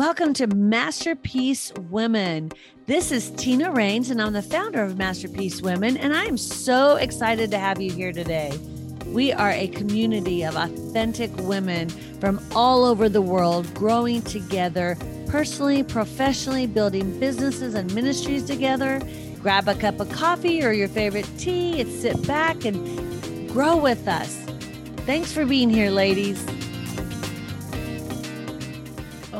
Welcome to Masterpiece Women. This is Tina Rains, and I'm the founder of Masterpiece Women, and I am so excited to have you here today. We are a community of authentic women from all over the world growing together personally, professionally, building businesses and ministries together. Grab a cup of coffee or your favorite tea and sit back and grow with us. Thanks for being here, ladies.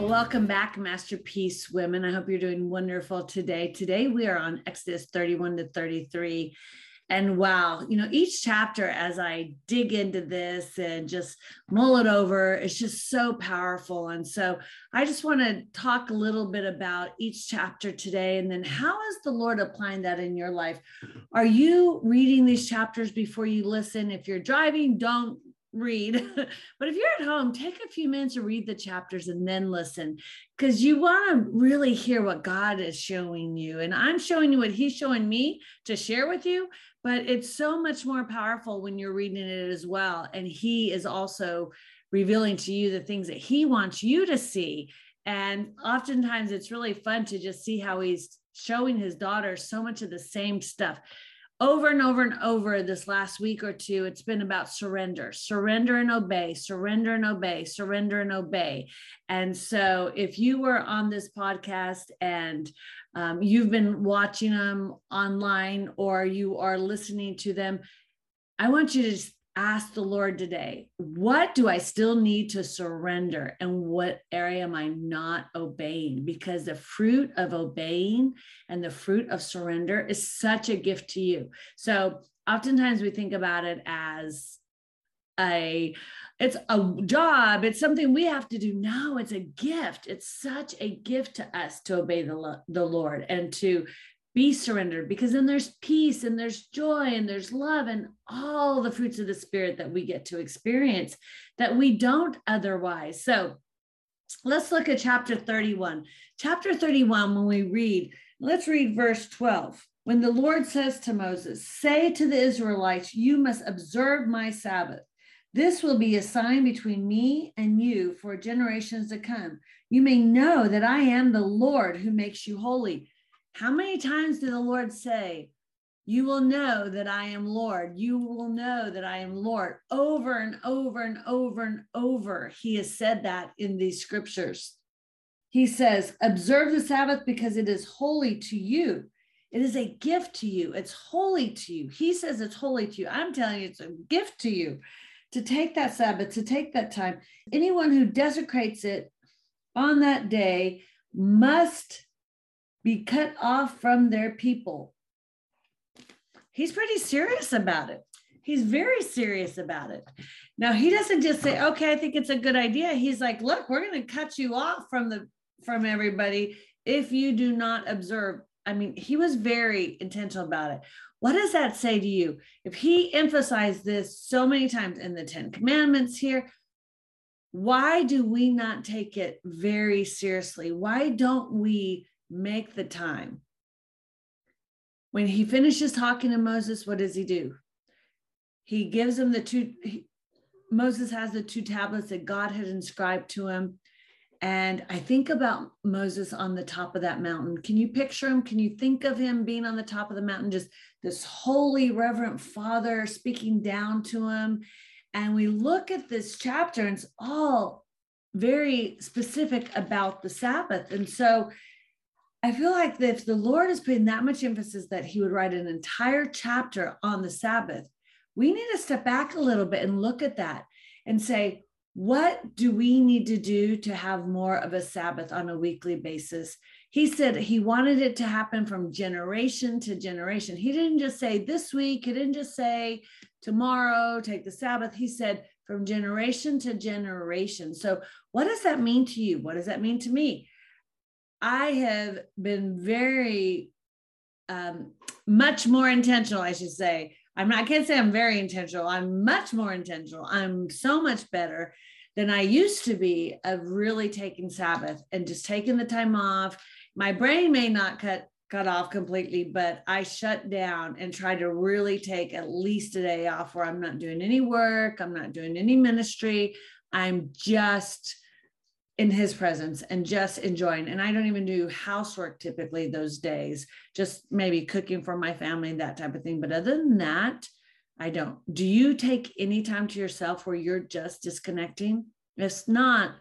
Well, welcome back, Masterpiece Women. I hope you're doing wonderful today. Today we are on Exodus 31 to 33. And wow, you know, each chapter as I dig into this and just mull it over, it's just so powerful. And so I just want to talk a little bit about each chapter today. And then how is the Lord applying that in your life? Are you reading these chapters before you listen? If you're driving, don't read. but if you're at home, take a few minutes to read the chapters and then listen because you want to really hear what God is showing you. And I'm showing you what He's showing me to share with you. But it's so much more powerful when you're reading it as well. And He is also revealing to you the things that He wants you to see. And oftentimes it's really fun to just see how He's showing His daughter so much of the same stuff over and over and over this last week or two, it's been about surrender, surrender and obey, surrender and obey, surrender and obey. And so, if you were on this podcast and um, you've been watching them online or you are listening to them, I want you to ask the Lord today, what do I still need to surrender and what area am I not obeying? Because the fruit of obeying and the fruit of surrender is such a gift to you. So oftentimes we think about it as a it's a job it's something we have to do no it's a gift it's such a gift to us to obey the, the lord and to be surrendered because then there's peace and there's joy and there's love and all the fruits of the spirit that we get to experience that we don't otherwise. So let's look at chapter 31. Chapter 31, when we read, let's read verse 12. When the Lord says to Moses, Say to the Israelites, You must observe my Sabbath. This will be a sign between me and you for generations to come. You may know that I am the Lord who makes you holy. How many times did the Lord say, You will know that I am Lord. You will know that I am Lord. Over and over and over and over, he has said that in these scriptures. He says, Observe the Sabbath because it is holy to you. It is a gift to you. It's holy to you. He says it's holy to you. I'm telling you, it's a gift to you to take that Sabbath, to take that time. Anyone who desecrates it on that day must be cut off from their people. He's pretty serious about it. He's very serious about it. Now he doesn't just say, "Okay, I think it's a good idea." He's like, "Look, we're going to cut you off from the from everybody if you do not observe." I mean, he was very intentional about it. What does that say to you? If he emphasized this so many times in the 10 commandments here, why do we not take it very seriously? Why don't we make the time. When he finishes talking to Moses, what does he do? He gives him the two, he, Moses has the two tablets that God had inscribed to him. And I think about Moses on the top of that mountain. Can you picture him? Can you think of him being on the top of the mountain, just this holy, reverent father speaking down to him? And we look at this chapter, and it's all very specific about the Sabbath. And so I feel like if the Lord is putting that much emphasis that he would write an entire chapter on the Sabbath, we need to step back a little bit and look at that and say, what do we need to do to have more of a Sabbath on a weekly basis? He said he wanted it to happen from generation to generation. He didn't just say this week, he didn't just say tomorrow, take the Sabbath. He said from generation to generation. So, what does that mean to you? What does that mean to me? I have been very um, much more intentional, I should say. I'm not, I can't say I'm very intentional. I'm much more intentional. I'm so much better than I used to be of really taking Sabbath and just taking the time off. My brain may not cut cut off completely, but I shut down and try to really take at least a day off where I'm not doing any work, I'm not doing any ministry. I'm just in his presence and just enjoying. And I don't even do housework typically those days, just maybe cooking for my family, that type of thing. But other than that, I don't. Do you take any time to yourself where you're just disconnecting? If not,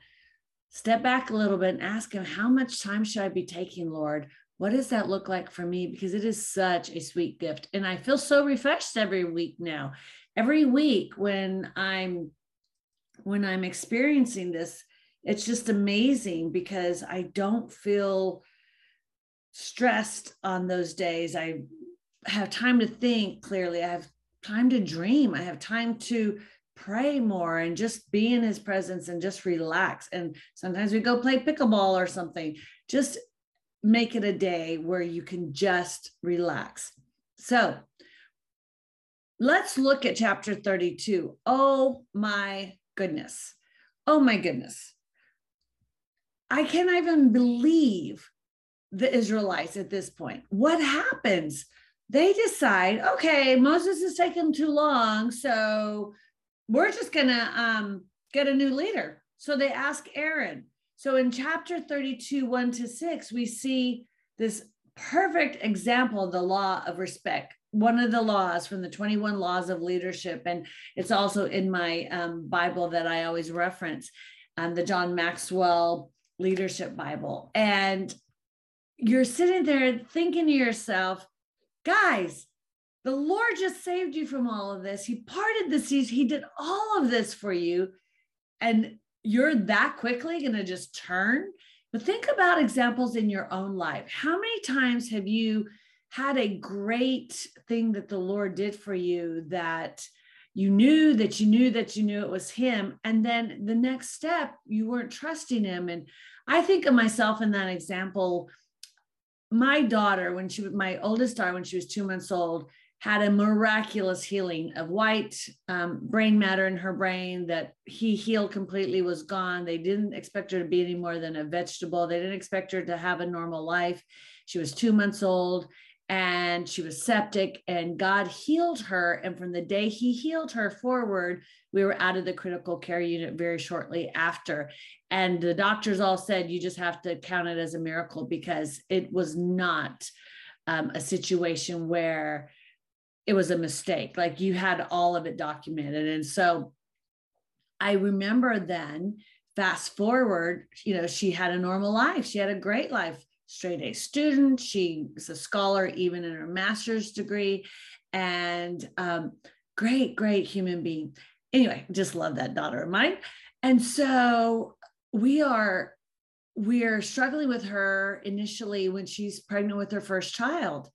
step back a little bit and ask him, how much time should I be taking, Lord? What does that look like for me? Because it is such a sweet gift. And I feel so refreshed every week now. Every week when I'm when I'm experiencing this, it's just amazing because I don't feel stressed on those days. I have time to think clearly. I have time to dream. I have time to pray more and just be in his presence and just relax. And sometimes we go play pickleball or something. Just make it a day where you can just relax. So let's look at chapter 32. Oh my goodness. Oh my goodness. I can't even believe the Israelites at this point. What happens? They decide, okay, Moses is taking too long, so we're just gonna um, get a new leader. So they ask Aaron. So in chapter 32, 1 to 6, we see this perfect example of the law of respect. One of the laws from the 21 laws of leadership. And it's also in my um, Bible that I always reference, um, the John Maxwell Leadership Bible. And you're sitting there thinking to yourself, guys, the Lord just saved you from all of this. He parted the seas. He did all of this for you. And you're that quickly going to just turn. But think about examples in your own life. How many times have you had a great thing that the Lord did for you that you knew that you knew that you knew it was him. And then the next step you weren't trusting him. And i think of myself in that example. My daughter when she my oldest daughter when she was two months old had a miraculous healing of white um, brain matter in her brain that he healed completely was gone. They didn't expect her to be any more than a vegetable. They didn't expect her to have a normal life. She was two months old and she was septic and god healed her. And from the day he healed her forward we were out of the critical care unit very shortly after. And the doctors all said you just have to count it as a miracle because it was not um, a situation where it was a mistake. Like you had all of it documented. And so i remember then fast forward you know she had a normal life. She had a great life straight A student. She's a scholar, even in her master's degree, and um, great, great human being. Anyway, just love that daughter of mine. And so we are we are struggling with her initially when she's pregnant with her first child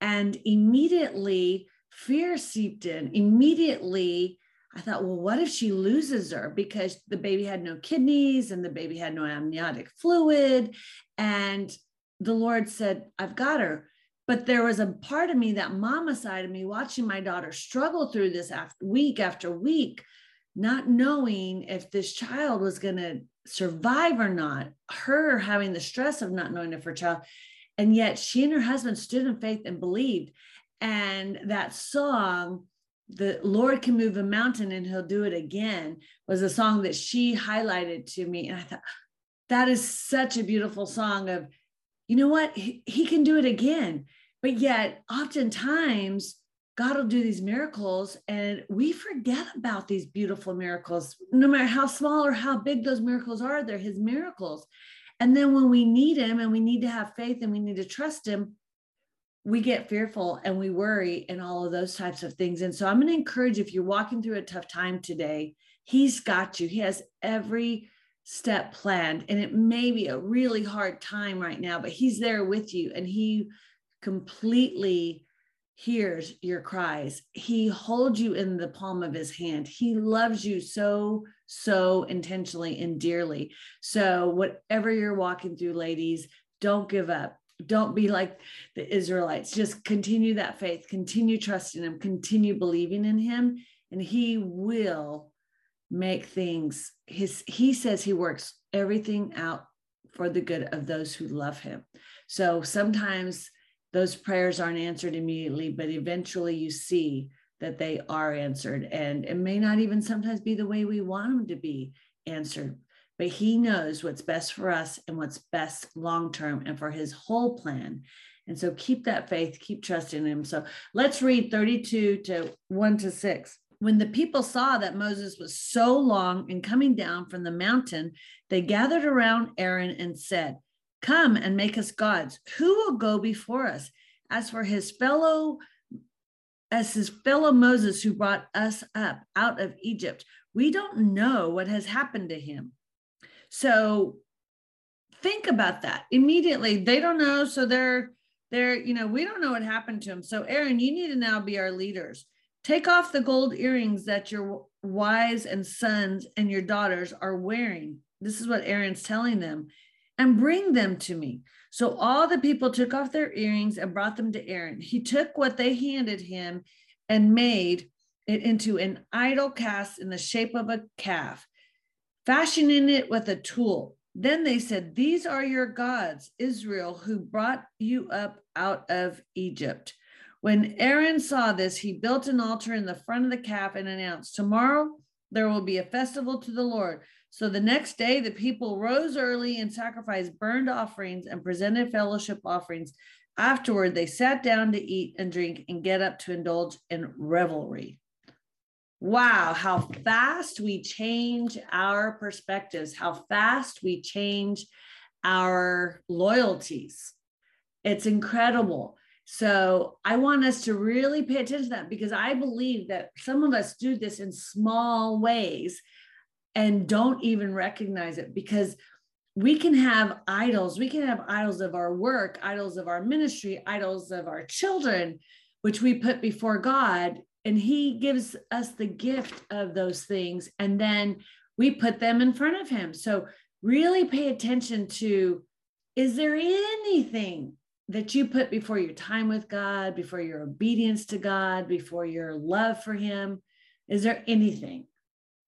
and immediately fear seeped in immediately i thought well what if she loses her because the baby had no kidneys and the baby had no amniotic fluid and the Lord said, I've got her. But there was a part of me, that mama side of me, watching my daughter struggle through this after week after week, not knowing if this child was going to survive or not, her having the stress of not knowing if her child. And yet she and her husband stood in faith and believed. And that song, the Lord can move a mountain and he'll do it again, was a song that she highlighted to me. And I thought, that is such a beautiful song of you know what? He, he can do it again. But yet, oftentimes, God will do these miracles and we forget about these beautiful miracles. No matter how small or how big those miracles are, they're his miracles. And then when we need him and we need to have faith and we need to trust him, we get fearful and we worry and all of those types of things. And so I'm going to encourage if you're walking through a tough time today, he's got you. He has every step planned and it may be a really hard time right now but he's there with you and he completely hears your cries. He holds you in the palm of his hand. He loves you so so intentionally and dearly. So whatever you're walking through ladies don't give up. Don't be like the israelites. Just continue that faith. Continue trusting him. Continue believing in him and he will make things his he says he works everything out for the good of those who love him so sometimes those prayers aren't answered immediately but eventually you see that they are answered and it may not even sometimes be the way we want them to be answered but he knows what's best for us and what's best long term and for his whole plan. And so keep that faith, keep trusting him. So let's read 32 to 1 to 6. When the people saw that Moses was so long in coming down from the mountain, they gathered around Aaron and said, Come and make us gods. Who will go before us? As for his fellow, as his fellow Moses who brought us up out of Egypt, we don't know what has happened to him. So think about that immediately. They don't know. So they're, they're, you know, we don't know what happened to him. So Aaron, you need to now be our leaders. Take off the gold earrings that your wives and sons and your daughters are wearing. This is what Aaron's telling them and bring them to me. So all the people took off their earrings and brought them to Aaron. He took what they handed him and made it into an idol cast in the shape of a calf, fashioning it with a tool. Then they said, These are your gods, Israel, who brought you up out of Egypt. When Aaron saw this, he built an altar in the front of the calf and announced, Tomorrow there will be a festival to the Lord. So the next day, the people rose early and sacrificed burned offerings and presented fellowship offerings. Afterward, they sat down to eat and drink and get up to indulge in revelry. Wow, how fast we change our perspectives, how fast we change our loyalties. It's incredible. So I want us to really pay attention to that because I believe that some of us do this in small ways and don't even recognize it because we can have idols. We can have idols of our work, idols of our ministry, idols of our children, which we put before God. And He gives us the gift of those things. And then we put them in front of Him. So really pay attention to is there anything that you put before your time with God, before your obedience to God, before your love for Him? Is there anything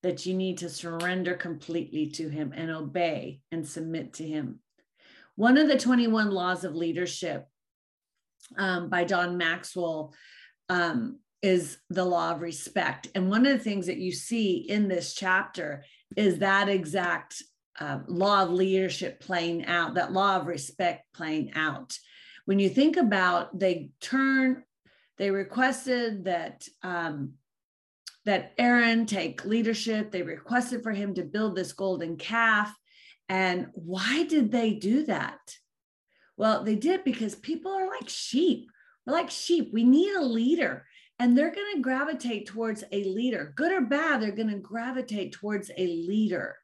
that you need to surrender completely to Him and obey and submit to Him? One of the 21 laws of leadership um, by John Maxwell um, is the law of respect. And one of the things that you see in this chapter is that exact uh, law of leadership playing out, that law of respect playing out when you think about they turn they requested that um, that aaron take leadership. They requested for him to build this golden calf. And why did they do that? Well they did because people are like sheep. We're like sheep. We need a leader. And they're going to gravitate towards a leader. Good or bad they're going to gravitate towards a leader.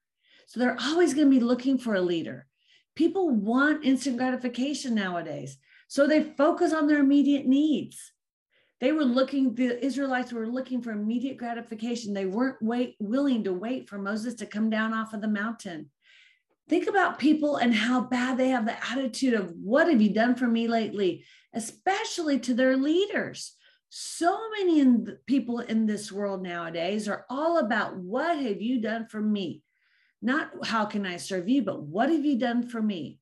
So they're always going to be looking for a leader. People want instant gratification nowadays so they focus on their immediate needs. They were looking, the Israelites were looking for immediate gratification. They weren't wait, willing to wait for Moses to come down off of the mountain. Think about people and how bad they have the attitude of, What have you done for me lately? Especially to their leaders. So many in people in this world nowadays are all about, What have you done for me? Not how can I serve you, but what have you done for me?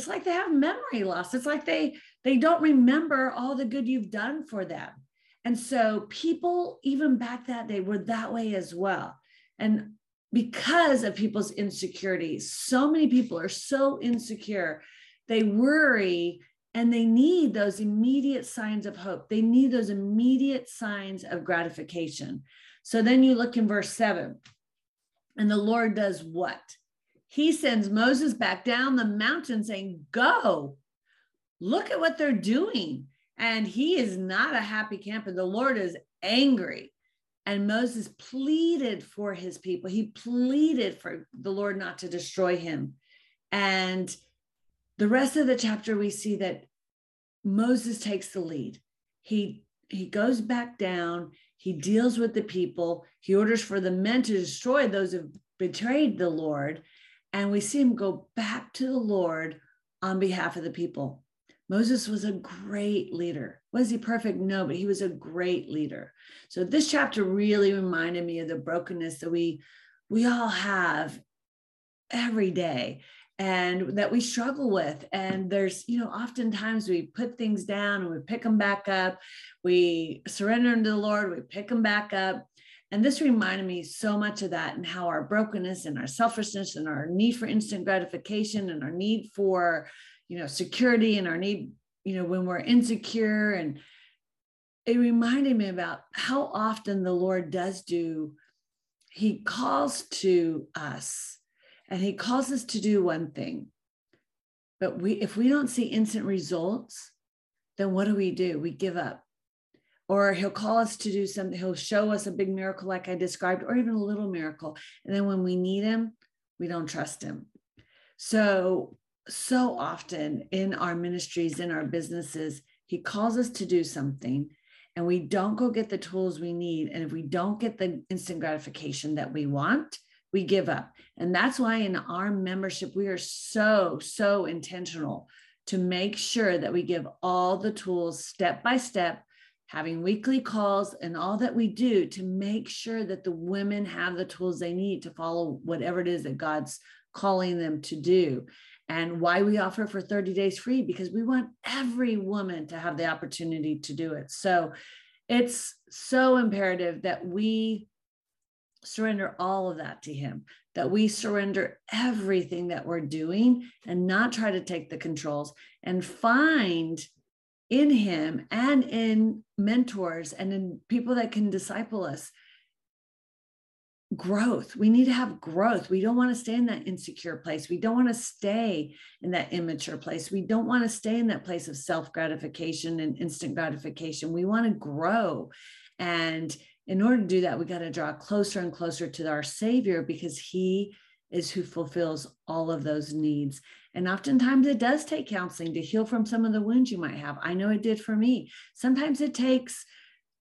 It's like they have memory loss. It's like they they don't remember all the good you've done for them. And so people even back that day were that way as well. And because of people's insecurities so many people are so insecure. They worry and they need those immediate signs of hope. They need those immediate signs of gratification. So then you look in verse 7 and the lord does what he sends Moses back down the mountain saying, Go, look at what they're doing. And he is not a happy camper. The Lord is angry. And Moses pleaded for his people. He pleaded for the Lord not to destroy him. And the rest of the chapter, we see that Moses takes the lead. He he goes back down. He deals with the people. He orders for the men to destroy those who betrayed the Lord. And we see him go back to the Lord on behalf of the people. Moses was a great leader. Was he perfect? No, but he was a great leader. So this chapter really reminded me of the brokenness that we we all have every day and that we struggle with and there's you know oftentimes we put things down and we pick them back up we surrender to the lord we pick them back up And this reminded me so much of that and how our brokenness and our selfishness and our need for instant gratification and our need for, you know, security and our need, you know, when we're insecure. And it reminded me about how often the Lord does do, He calls to us and He calls us to do one thing. But we, if we don't see instant results, then what do we do? We give up or he'll call us to do something he'll show us a big miracle like i described or even a little miracle. And then when we need him we don't trust him. So so often in our ministries in our businesses he calls us to do something and we don't go get the tools we need. And if we don't get the instant gratification that we want we give up. And that's why in our membership we are so so intentional to make sure that we give all the tools step by step having weekly calls and all that we do to make sure that the women have the tools they need to follow whatever it is that God's calling them to do. And why we offer for 30 days free because we want every woman to have the opportunity to do it. So it's so imperative that we surrender all of that to Him, that we surrender everything that we're doing and not try to take the controls and find in him and in mentors and in people that can disciple us. Growth. We need to have growth. We don't want to stay in that insecure place. We don't want to stay in that immature place. We don't want to stay in that place of self gratification and instant gratification. We want to grow. And in order to do that we got to draw closer and closer to our savior because he is who fulfills all of those needs. And oftentimes it does take counseling to heal from some of the wounds you might have. I know it did for me. Sometimes it takes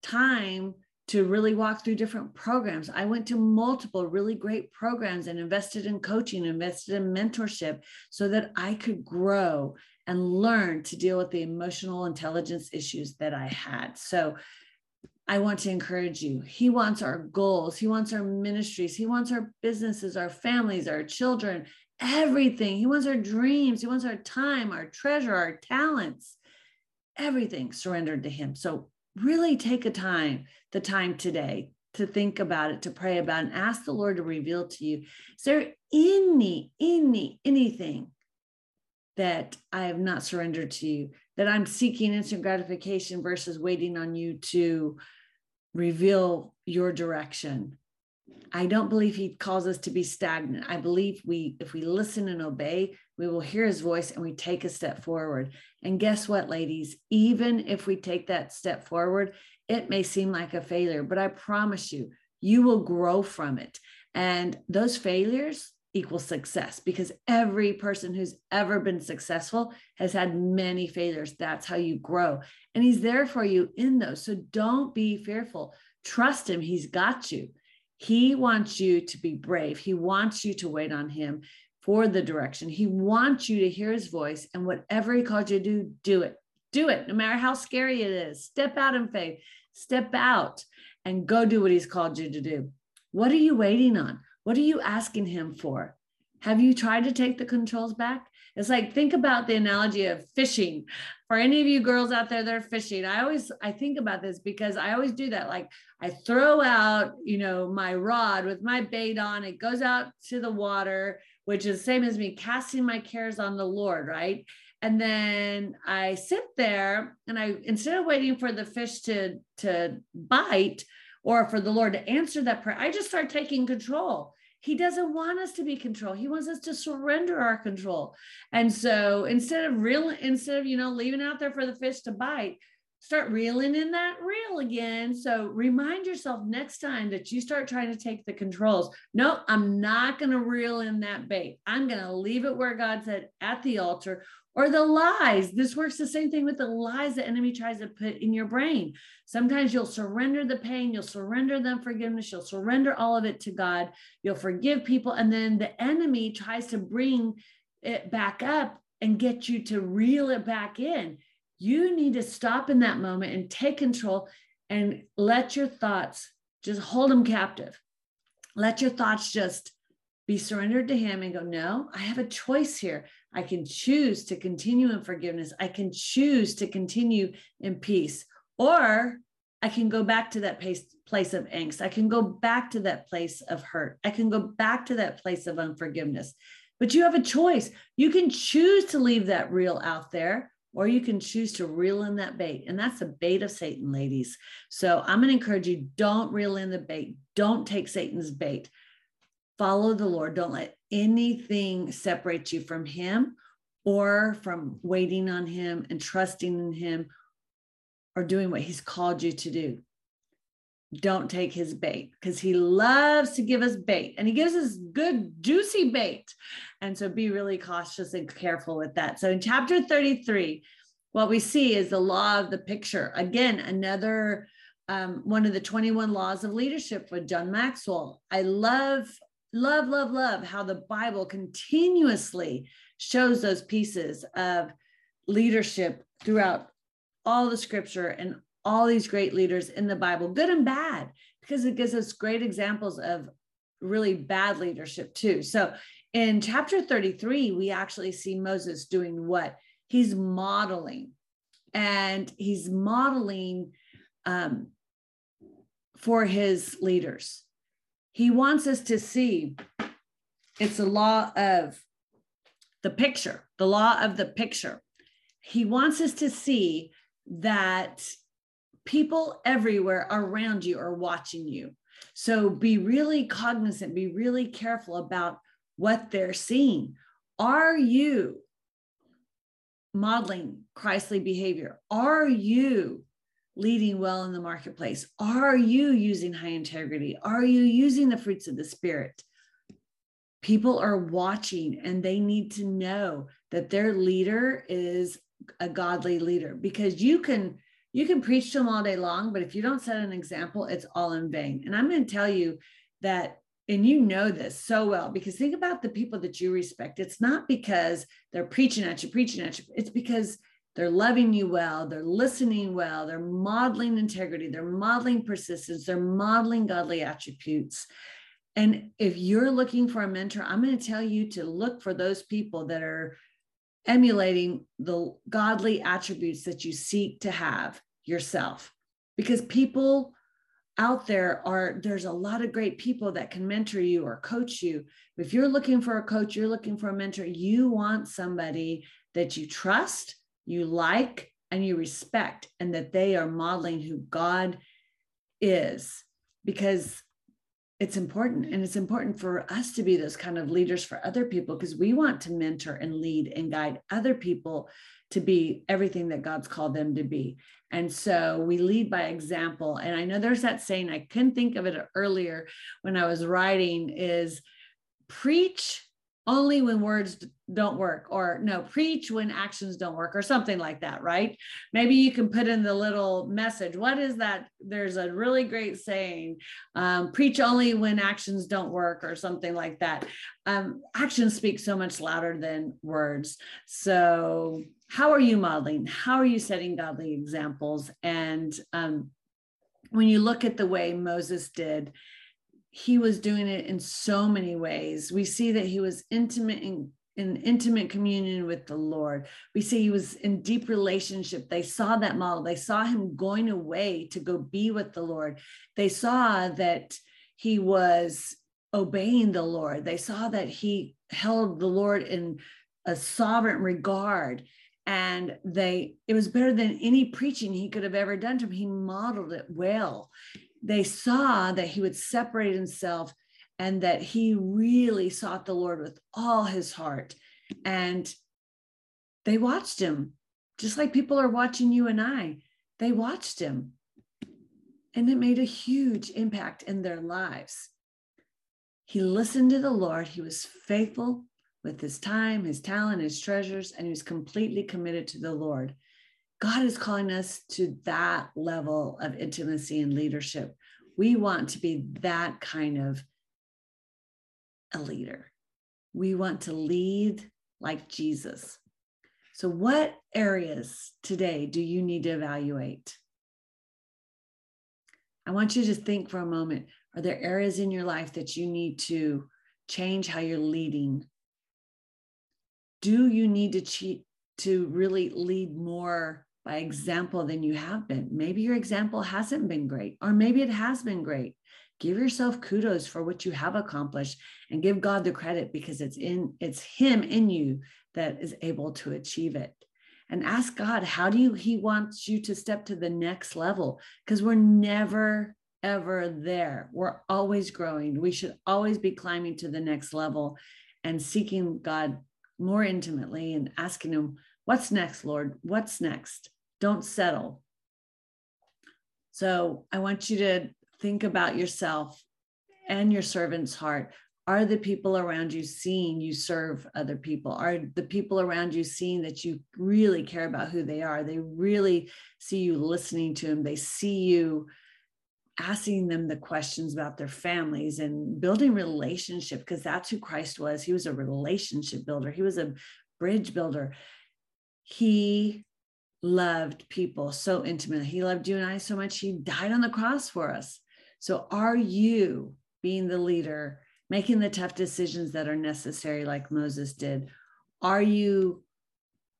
time to really walk through different programs. I went to multiple really great programs and invested in coaching, invested in mentorship so that I could grow and learn to deal with the emotional intelligence issues that I had. So I want to encourage you. He wants our goals, He wants our ministries, He wants our businesses, our families, our children, everything. He wants our dreams, He wants our time, our treasure, our talents, everything surrendered to Him. So, really take a time, the time today to think about it, to pray about it, and ask the Lord to reveal to you. Is there any, any, anything that I have not surrendered to you, that I'm seeking instant gratification versus waiting on you to reveal your direction. I don't believe he calls us to be stagnant. I believe we if we listen and obey, we will hear his voice and we take a step forward. And guess what, ladies? Even if we take that step forward, it may seem like a failure, but I promise you, you will grow from it. And those failures, equal success because every person who's ever been successful has had many failures. That's how you grow. And he's there for you in those. So don't be fearful. Trust him. He's got you. He wants you to be brave. He wants you to wait on him for the direction. He wants you to hear his voice. And whatever he called you to do, do it. Do it, no matter how scary it is. Step out in faith. Step out and go do what he's called you to do. What are you waiting on? What are you asking him for? Have you tried to take the controls back? It's like think about the analogy of fishing. For any of you girls out there that are fishing, I always I think about this because I always do that. Like I throw out, you know, my rod with my bait on, it goes out to the water, which is same as me casting my cares on the Lord, right? And then I sit there and I instead of waiting for the fish to to bite or for the Lord to answer that prayer, I just start taking control. He doesn't want us to be control. He wants us to surrender our control. And so instead of real, instead of, you know, leaving out there for the fish to bite, start reeling in that reel again. So remind yourself next time that you start trying to take the controls. No, I'm not going to reel in that bait. I'm going to leave it where God said at the altar or the lies. This works the same thing with the lies the enemy tries to put in your brain. Sometimes you'll surrender the pain, you'll surrender them forgiveness, you'll surrender all of it to God, you'll forgive people, and then the enemy tries to bring it back up and get you to reel it back in. You need to stop in that moment and take control and let your thoughts just hold them captive. Let your thoughts just be surrendered to Him and go, No, I have a choice here. I can choose to continue in forgiveness. I can choose to continue in peace, or I can go back to that place, place of angst. I can go back to that place of hurt. I can go back to that place of unforgiveness. But you have a choice. You can choose to leave that reel out there, or you can choose to reel in that bait. And that's the bait of Satan, ladies. So I'm going to encourage you don't reel in the bait. Don't take Satan's bait. Follow the Lord. Don't let anything separate you from him or from waiting on him and trusting in him or doing what he's called you to do. Don't take his bait because he loves to give us bait and he gives us good, juicy bait. And so be really cautious and careful with that. So in chapter 33, what we see is the law of the picture. Again, another um, one of the 21 laws of leadership with John Maxwell. I love, love, love, love how the Bible continuously shows those pieces of leadership throughout all the scripture and all these great leaders in the Bible, good and bad, because it gives us great examples of really bad leadership too. So in chapter 33, we actually see Moses doing what? He's modeling, and he's modeling um, for his leaders. He wants us to see it's a law of the picture, the law of the picture. He wants us to see that people everywhere around you are watching you. So be really cognizant, be really careful about what they're seeing. Are you modeling Christly behavior? Are you leading well in the marketplace? Are you using high integrity? Are you using the fruits of the Spirit? People are watching and they need to know that their leader is a godly leader because you can you can preach to them all day long but if you don't set an example it's all in vain and i'm going to tell you that and you know this so well because think about the people that you respect it's not because they're preaching at you preaching at you it's because they're loving you well. They're listening well. They're modeling integrity. They're modeling persistence. They're modeling godly attributes. And if you're looking for a mentor i'm going to tell you to look for those people that are emulating the godly attributes that you seek to have yourself. Because people out there are there's a lot of great people that can mentor you or coach you. If you're looking for a coach you're looking for a mentor you want somebody that you trust you like and you respect and that they are modeling who god is because it's important and it's important for us to be those kind of leaders for other people because we want to mentor and lead and guide other people to be everything that God's called them to be. And so we lead by example. And I know there's that saying, I couldn't think of it earlier when I was writing is preach only when words don't work or no preach when actions don't work or something like that right? Maybe you can put in the little message. What is that? There's a really great saying um, preach only when actions don't work or something like that. Um, actions speak so much louder than words. So how are you modeling? How are you setting godly examples? And um, when you look at the way moses did he was doing it in so many ways. We see that he was intimate in, in intimate communion with the Lord. We see he was in deep relationship. They saw that model. They saw him going away to go be with the Lord. They saw that he was obeying the Lord. They saw that he held the Lord in a sovereign regard and they it was better than any preaching he could have ever done to him he modeled it well they saw that he would separate himself and that he really sought the Lord with all his heart. And they watched him, just like people are watching you and I. They watched him. And it made a huge impact in their lives. He listened to the Lord. He was faithful with his time, his talent, his treasures, and he was completely committed to the Lord. God is calling us to that level of intimacy and leadership. We want to be that kind of a leader. We want to lead like Jesus. So, what areas today do you need to evaluate? I want you to think for a moment are there areas in your life that you need to change how you're leading? Do you need to cheat, to really lead more by example than you have been. Maybe your example hasn't been great, or maybe it has been great. Give yourself kudos for what you have accomplished and give God the credit because it's in it's him in you that is able to achieve it. And ask God, how do you he wants you to step to the next level? Because we're never ever there. We're always growing. We should always be climbing to the next level and seeking God more intimately and asking him, what's next, Lord? What's next? Don't settle. So I want you to think about yourself and your servant's heart. Are the people around you seeing you serve other people? Are the people around you seeing that you really care about who they are? They really see you listening to them. They see you asking them the questions about their families and building relationship because that's who Christ was. He was a relationship builder. He was a bridge builder. He loved people so intimately. He loved you and I so much. He died on the cross for us. So, are you being the leader, making the tough decisions that are necessary, like Moses did? Are you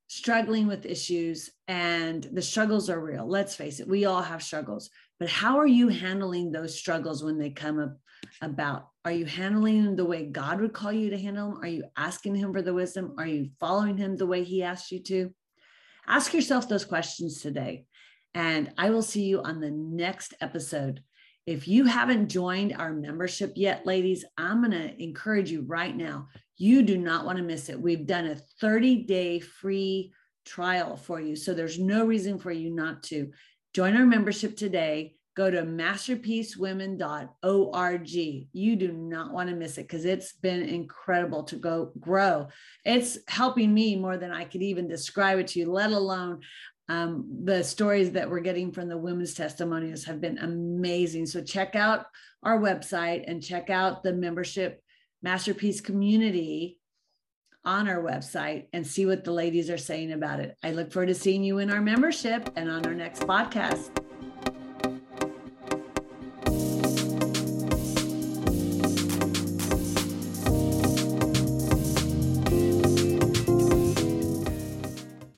struggling with issues and the struggles are real? Let's face it, we all have struggles. But how are you handling those struggles when they come up about? Are you handling them the way God would call you to handle them? Are you asking Him for the wisdom? Are you following Him the way He asked you to? Ask yourself those questions today. And I will see you on the next episode. If you haven't joined our membership yet, ladies, I'm going to encourage you right now. You do not want to miss it. We've done a 30 day free trial for you. So there's no reason for you not to. Join our membership today. Go to masterpiecewomen.org. You do not want to miss it because it's been incredible to go grow. It's helping me more than I could even describe it to you, let alone um, the stories that we're getting from the women's testimonials have been amazing. So check out our website and check out the membership masterpiece community on our website and see what the ladies are saying about it. I look forward to seeing you in our membership and on our next podcast.